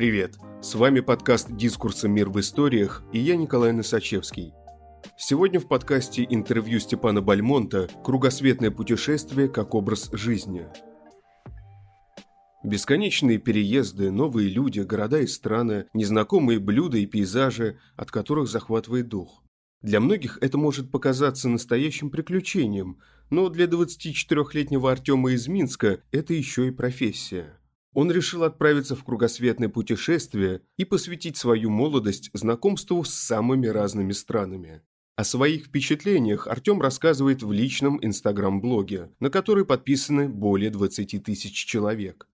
Привет! С вами подкаст «Дискурса. Мир в историях» и я Николай Носачевский. Сегодня в подкасте интервью Степана Бальмонта «Кругосветное путешествие как образ жизни». Бесконечные переезды, новые люди, города и страны, незнакомые блюда и пейзажи, от которых захватывает дух. Для многих это может показаться настоящим приключением, но для 24-летнего Артема из Минска это еще и профессия. Он решил отправиться в кругосветное путешествие и посвятить свою молодость знакомству с самыми разными странами. О своих впечатлениях Артем рассказывает в личном инстаграм-блоге, на который подписаны более 20 тысяч человек.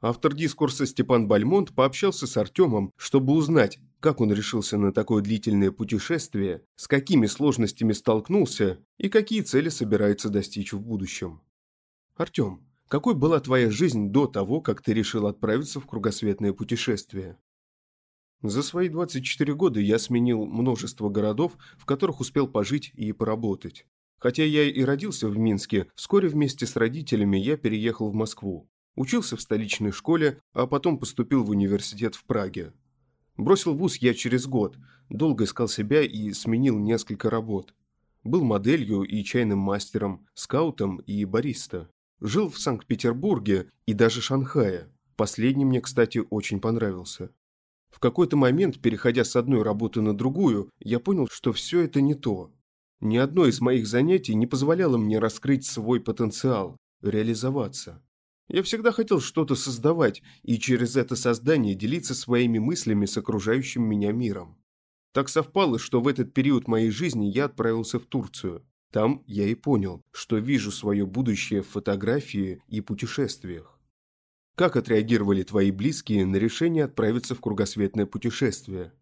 Автор дискурса Степан Бальмонт пообщался с Артемом, чтобы узнать, как он решился на такое длительное путешествие, с какими сложностями столкнулся и какие цели собирается достичь в будущем. Артем, какой была твоя жизнь до того, как ты решил отправиться в кругосветное путешествие? За свои 24 года я сменил множество городов, в которых успел пожить и поработать. Хотя я и родился в Минске, вскоре вместе с родителями я переехал в Москву. Учился в столичной школе, а потом поступил в университет в Праге. Бросил вуз я через год, долго искал себя и сменил несколько работ. Был моделью и чайным мастером, скаутом и бариста. Жил в Санкт-Петербурге и даже Шанхае. Последний мне, кстати, очень понравился. В какой-то момент, переходя с одной работы на другую, я понял, что все это не то. Ни одно из моих занятий не позволяло мне раскрыть свой потенциал, реализоваться. Я всегда хотел что-то создавать и через это создание делиться своими мыслями с окружающим меня миром. Так совпало, что в этот период моей жизни я отправился в Турцию. Там я и понял, что вижу свое будущее в фотографии и путешествиях. Как отреагировали твои близкие на решение отправиться в кругосветное путешествие?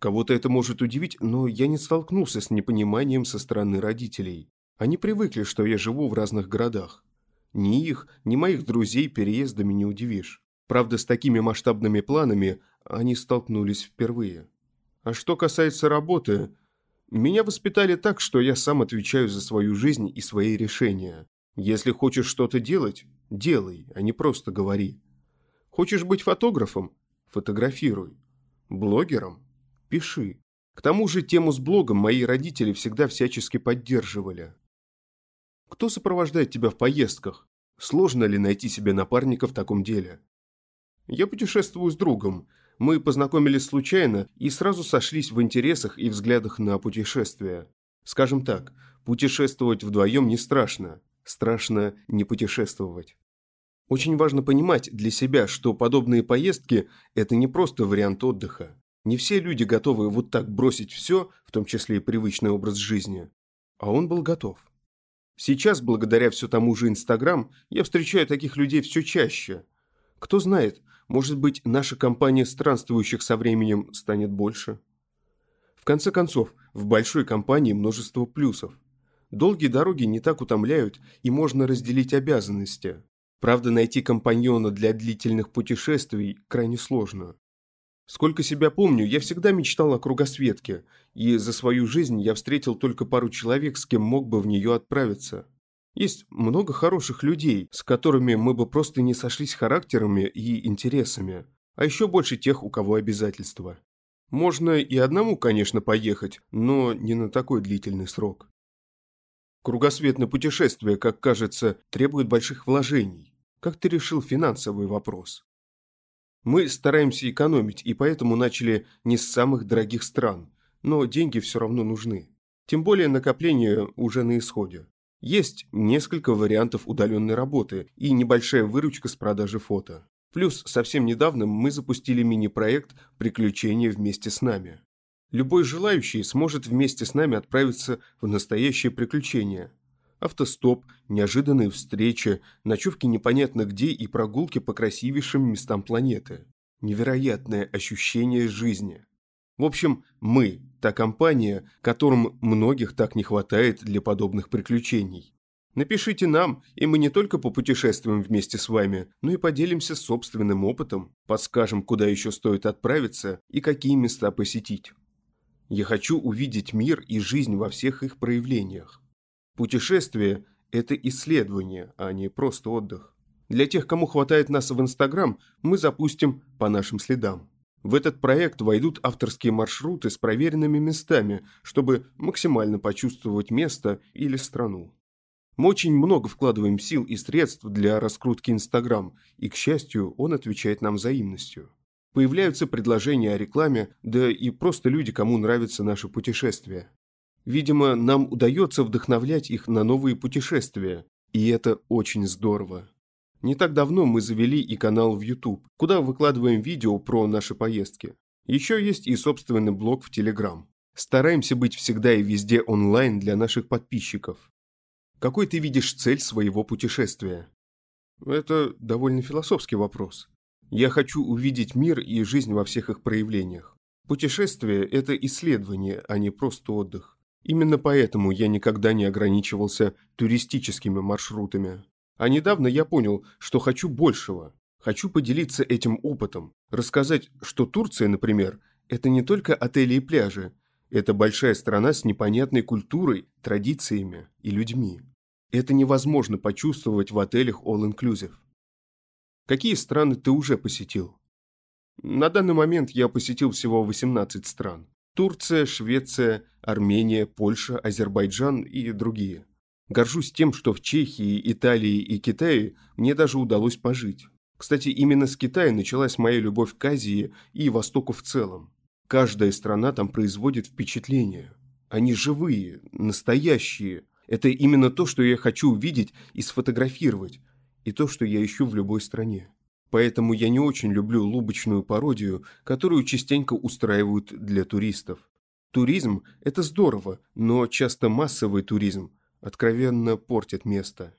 Кого-то это может удивить, но я не столкнулся с непониманием со стороны родителей. Они привыкли, что я живу в разных городах. Ни их, ни моих друзей переездами не удивишь. Правда, с такими масштабными планами они столкнулись впервые. А что касается работы, меня воспитали так, что я сам отвечаю за свою жизнь и свои решения. Если хочешь что-то делать, делай, а не просто говори. Хочешь быть фотографом? Фотографируй. Блогером? Пиши. К тому же тему с блогом мои родители всегда всячески поддерживали. Кто сопровождает тебя в поездках? Сложно ли найти себе напарника в таком деле? Я путешествую с другом – мы познакомились случайно и сразу сошлись в интересах и взглядах на путешествия. Скажем так, путешествовать вдвоем не страшно, страшно не путешествовать. Очень важно понимать для себя, что подобные поездки – это не просто вариант отдыха. Не все люди готовы вот так бросить все, в том числе и привычный образ жизни. А он был готов. Сейчас, благодаря все тому же Инстаграм, я встречаю таких людей все чаще. Кто знает, может быть, наша компания странствующих со временем станет больше? В конце концов, в большой компании множество плюсов. Долгие дороги не так утомляют, и можно разделить обязанности. Правда, найти компаньона для длительных путешествий крайне сложно. Сколько себя помню, я всегда мечтал о кругосветке, и за свою жизнь я встретил только пару человек, с кем мог бы в нее отправиться. Есть много хороших людей, с которыми мы бы просто не сошлись характерами и интересами, а еще больше тех, у кого обязательства. Можно и одному, конечно, поехать, но не на такой длительный срок. Кругосветное путешествие, как кажется, требует больших вложений. Как ты решил финансовый вопрос? Мы стараемся экономить, и поэтому начали не с самых дорогих стран, но деньги все равно нужны. Тем более накопление уже на исходе. Есть несколько вариантов удаленной работы и небольшая выручка с продажи фото. Плюс совсем недавно мы запустили мини-проект «Приключения вместе с нами». Любой желающий сможет вместе с нами отправиться в настоящее приключение. Автостоп, неожиданные встречи, ночевки непонятно где и прогулки по красивейшим местам планеты. Невероятное ощущение жизни. В общем, мы – та компания, которым многих так не хватает для подобных приключений. Напишите нам, и мы не только попутешествуем вместе с вами, но и поделимся собственным опытом, подскажем, куда еще стоит отправиться и какие места посетить. Я хочу увидеть мир и жизнь во всех их проявлениях. Путешествие – это исследование, а не просто отдых. Для тех, кому хватает нас в Инстаграм, мы запустим «По нашим следам». В этот проект войдут авторские маршруты с проверенными местами, чтобы максимально почувствовать место или страну. Мы очень много вкладываем сил и средств для раскрутки Инстаграм, и, к счастью, он отвечает нам взаимностью. Появляются предложения о рекламе, да и просто люди, кому нравятся наши путешествия. Видимо, нам удается вдохновлять их на новые путешествия, и это очень здорово. Не так давно мы завели и канал в YouTube, куда выкладываем видео про наши поездки. Еще есть и собственный блог в Telegram. Стараемся быть всегда и везде онлайн для наших подписчиков. Какой ты видишь цель своего путешествия? Это довольно философский вопрос. Я хочу увидеть мир и жизнь во всех их проявлениях. Путешествие – это исследование, а не просто отдых. Именно поэтому я никогда не ограничивался туристическими маршрутами. А недавно я понял, что хочу большего. Хочу поделиться этим опытом. Рассказать, что Турция, например, это не только отели и пляжи. Это большая страна с непонятной культурой, традициями и людьми. Это невозможно почувствовать в отелях all-inclusive. Какие страны ты уже посетил? На данный момент я посетил всего 18 стран. Турция, Швеция, Армения, Польша, Азербайджан и другие. Горжусь тем, что в Чехии, Италии и Китае мне даже удалось пожить. Кстати, именно с Китая началась моя любовь к Азии и Востоку в целом. Каждая страна там производит впечатление. Они живые, настоящие. Это именно то, что я хочу увидеть и сфотографировать, и то, что я ищу в любой стране. Поэтому я не очень люблю лубочную пародию, которую частенько устраивают для туристов. Туризм – это здорово, но часто массовый туризм откровенно портит место.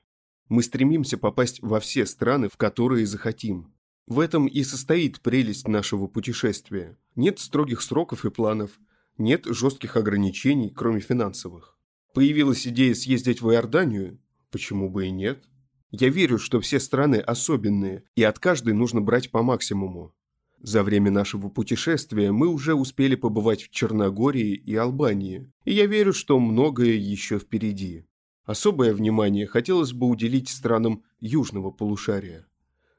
Мы стремимся попасть во все страны, в которые захотим. В этом и состоит прелесть нашего путешествия. Нет строгих сроков и планов, нет жестких ограничений, кроме финансовых. Появилась идея съездить в Иорданию? Почему бы и нет? Я верю, что все страны особенные, и от каждой нужно брать по максимуму. За время нашего путешествия мы уже успели побывать в Черногории и Албании, и я верю, что многое еще впереди. Особое внимание хотелось бы уделить странам южного полушария.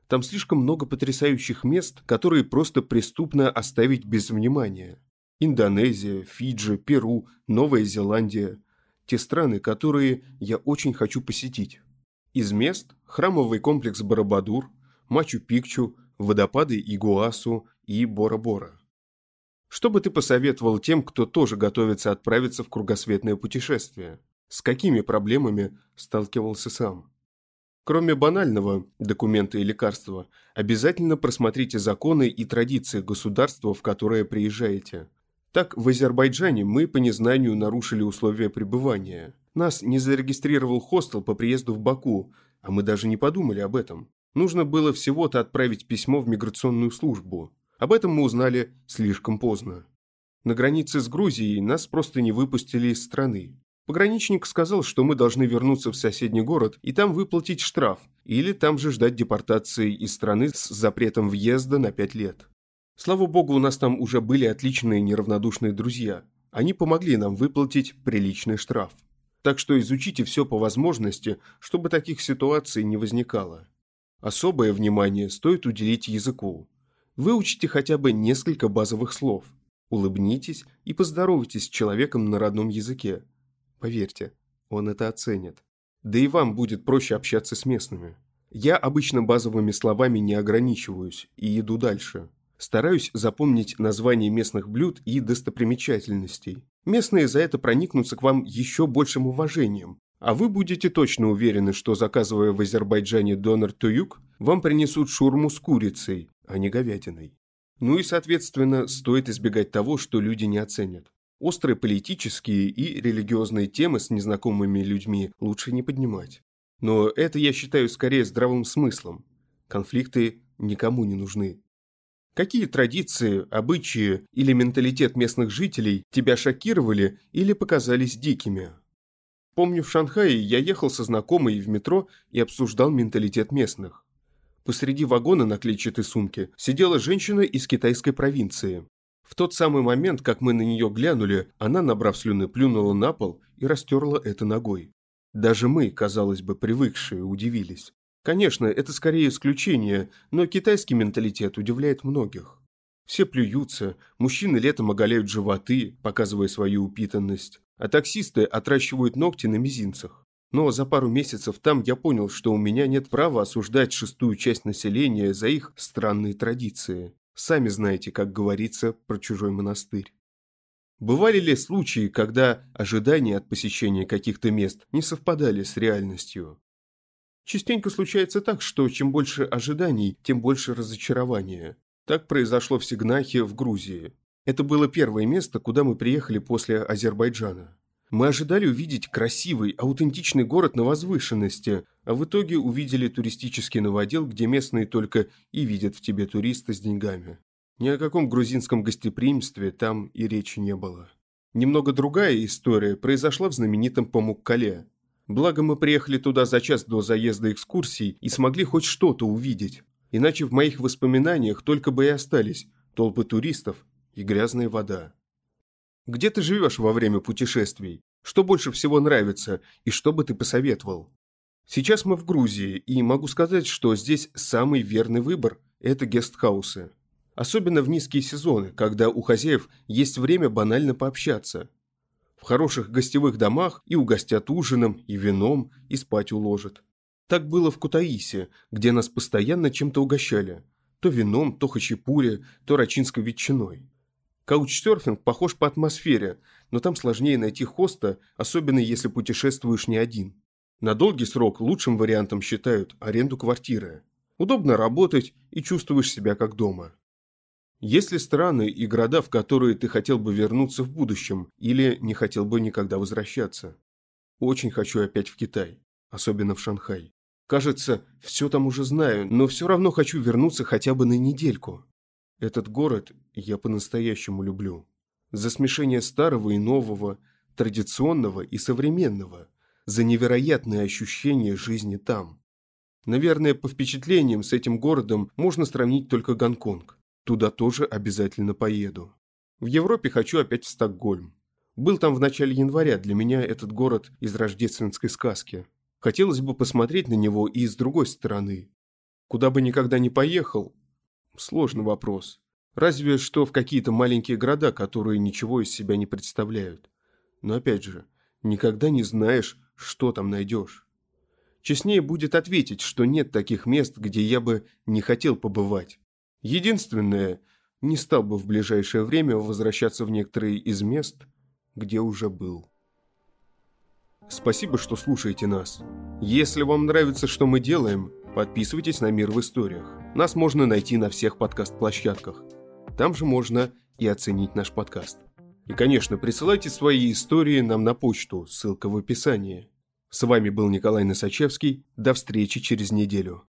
Там слишком много потрясающих мест, которые просто преступно оставить без внимания. Индонезия, Фиджи, Перу, Новая Зеландия – те страны, которые я очень хочу посетить. Из мест – храмовый комплекс Барабадур, Мачу-Пикчу, водопады Игуасу и Бора-Бора. Что бы ты посоветовал тем, кто тоже готовится отправиться в кругосветное путешествие? С какими проблемами сталкивался сам? Кроме банального документа и лекарства, обязательно просмотрите законы и традиции государства, в которое приезжаете. Так, в Азербайджане мы по незнанию нарушили условия пребывания. Нас не зарегистрировал хостел по приезду в Баку, а мы даже не подумали об этом. Нужно было всего-то отправить письмо в миграционную службу. Об этом мы узнали слишком поздно. На границе с Грузией нас просто не выпустили из страны. Пограничник сказал, что мы должны вернуться в соседний город и там выплатить штраф, или там же ждать депортации из страны с запретом въезда на пять лет. Слава богу, у нас там уже были отличные неравнодушные друзья. Они помогли нам выплатить приличный штраф. Так что изучите все по возможности, чтобы таких ситуаций не возникало. Особое внимание стоит уделить языку. Выучите хотя бы несколько базовых слов. Улыбнитесь и поздоровайтесь с человеком на родном языке. Поверьте, он это оценит. Да и вам будет проще общаться с местными. Я обычно базовыми словами не ограничиваюсь и иду дальше. Стараюсь запомнить названия местных блюд и достопримечательностей. Местные за это проникнутся к вам еще большим уважением. А вы будете точно уверены, что заказывая в Азербайджане донор туюк, вам принесут шурму с курицей, а не говядиной. Ну и, соответственно, стоит избегать того, что люди не оценят. Острые политические и религиозные темы с незнакомыми людьми лучше не поднимать. Но это я считаю скорее здравым смыслом. Конфликты никому не нужны. Какие традиции, обычаи или менталитет местных жителей тебя шокировали или показались дикими? Помню, в Шанхае я ехал со знакомой в метро и обсуждал менталитет местных. Посреди вагона на клетчатой сумке сидела женщина из китайской провинции. В тот самый момент, как мы на нее глянули, она, набрав слюны, плюнула на пол и растерла это ногой. Даже мы, казалось бы, привыкшие, удивились. Конечно, это скорее исключение, но китайский менталитет удивляет многих. Все плюются, мужчины летом оголяют животы, показывая свою упитанность, а таксисты отращивают ногти на мизинцах. Но за пару месяцев там я понял, что у меня нет права осуждать шестую часть населения за их странные традиции. Сами знаете, как говорится про чужой монастырь. Бывали ли случаи, когда ожидания от посещения каких-то мест не совпадали с реальностью? Частенько случается так, что чем больше ожиданий, тем больше разочарования. Так произошло в Сигнахе в Грузии. Это было первое место, куда мы приехали после Азербайджана. Мы ожидали увидеть красивый, аутентичный город на возвышенности, а в итоге увидели туристический новодел, где местные только и видят в тебе туриста с деньгами. Ни о каком грузинском гостеприимстве там и речи не было. Немного другая история произошла в знаменитом Памуккале. Благо мы приехали туда за час до заезда экскурсий и смогли хоть что-то увидеть. Иначе в моих воспоминаниях только бы и остались толпы туристов и грязная вода. Где ты живешь во время путешествий? Что больше всего нравится и что бы ты посоветовал? Сейчас мы в Грузии, и могу сказать, что здесь самый верный выбор – это гестхаусы. Особенно в низкие сезоны, когда у хозяев есть время банально пообщаться – в хороших гостевых домах и угостят ужином, и вином, и спать уложат. Так было в Кутаисе, где нас постоянно чем-то угощали. То вином, то хачапури, то рачинской ветчиной. Каучсерфинг похож по атмосфере, но там сложнее найти хоста, особенно если путешествуешь не один. На долгий срок лучшим вариантом считают аренду квартиры. Удобно работать и чувствуешь себя как дома. Есть ли страны и города, в которые ты хотел бы вернуться в будущем или не хотел бы никогда возвращаться? Очень хочу опять в Китай, особенно в Шанхай. Кажется, все там уже знаю, но все равно хочу вернуться хотя бы на недельку. Этот город я по-настоящему люблю. За смешение старого и нового, традиционного и современного, за невероятное ощущение жизни там. Наверное, по впечатлениям с этим городом можно сравнить только Гонконг. Туда тоже обязательно поеду. В Европе хочу опять в Стокгольм. Был там в начале января, для меня этот город из рождественской сказки. Хотелось бы посмотреть на него и с другой стороны. Куда бы никогда не поехал? Сложный вопрос. Разве что в какие-то маленькие города, которые ничего из себя не представляют. Но опять же, никогда не знаешь, что там найдешь. Честнее будет ответить, что нет таких мест, где я бы не хотел побывать. Единственное, не стал бы в ближайшее время возвращаться в некоторые из мест, где уже был. Спасибо, что слушаете нас. Если вам нравится, что мы делаем, подписывайтесь на «Мир в историях». Нас можно найти на всех подкаст-площадках. Там же можно и оценить наш подкаст. И, конечно, присылайте свои истории нам на почту, ссылка в описании. С вами был Николай Носачевский. До встречи через неделю.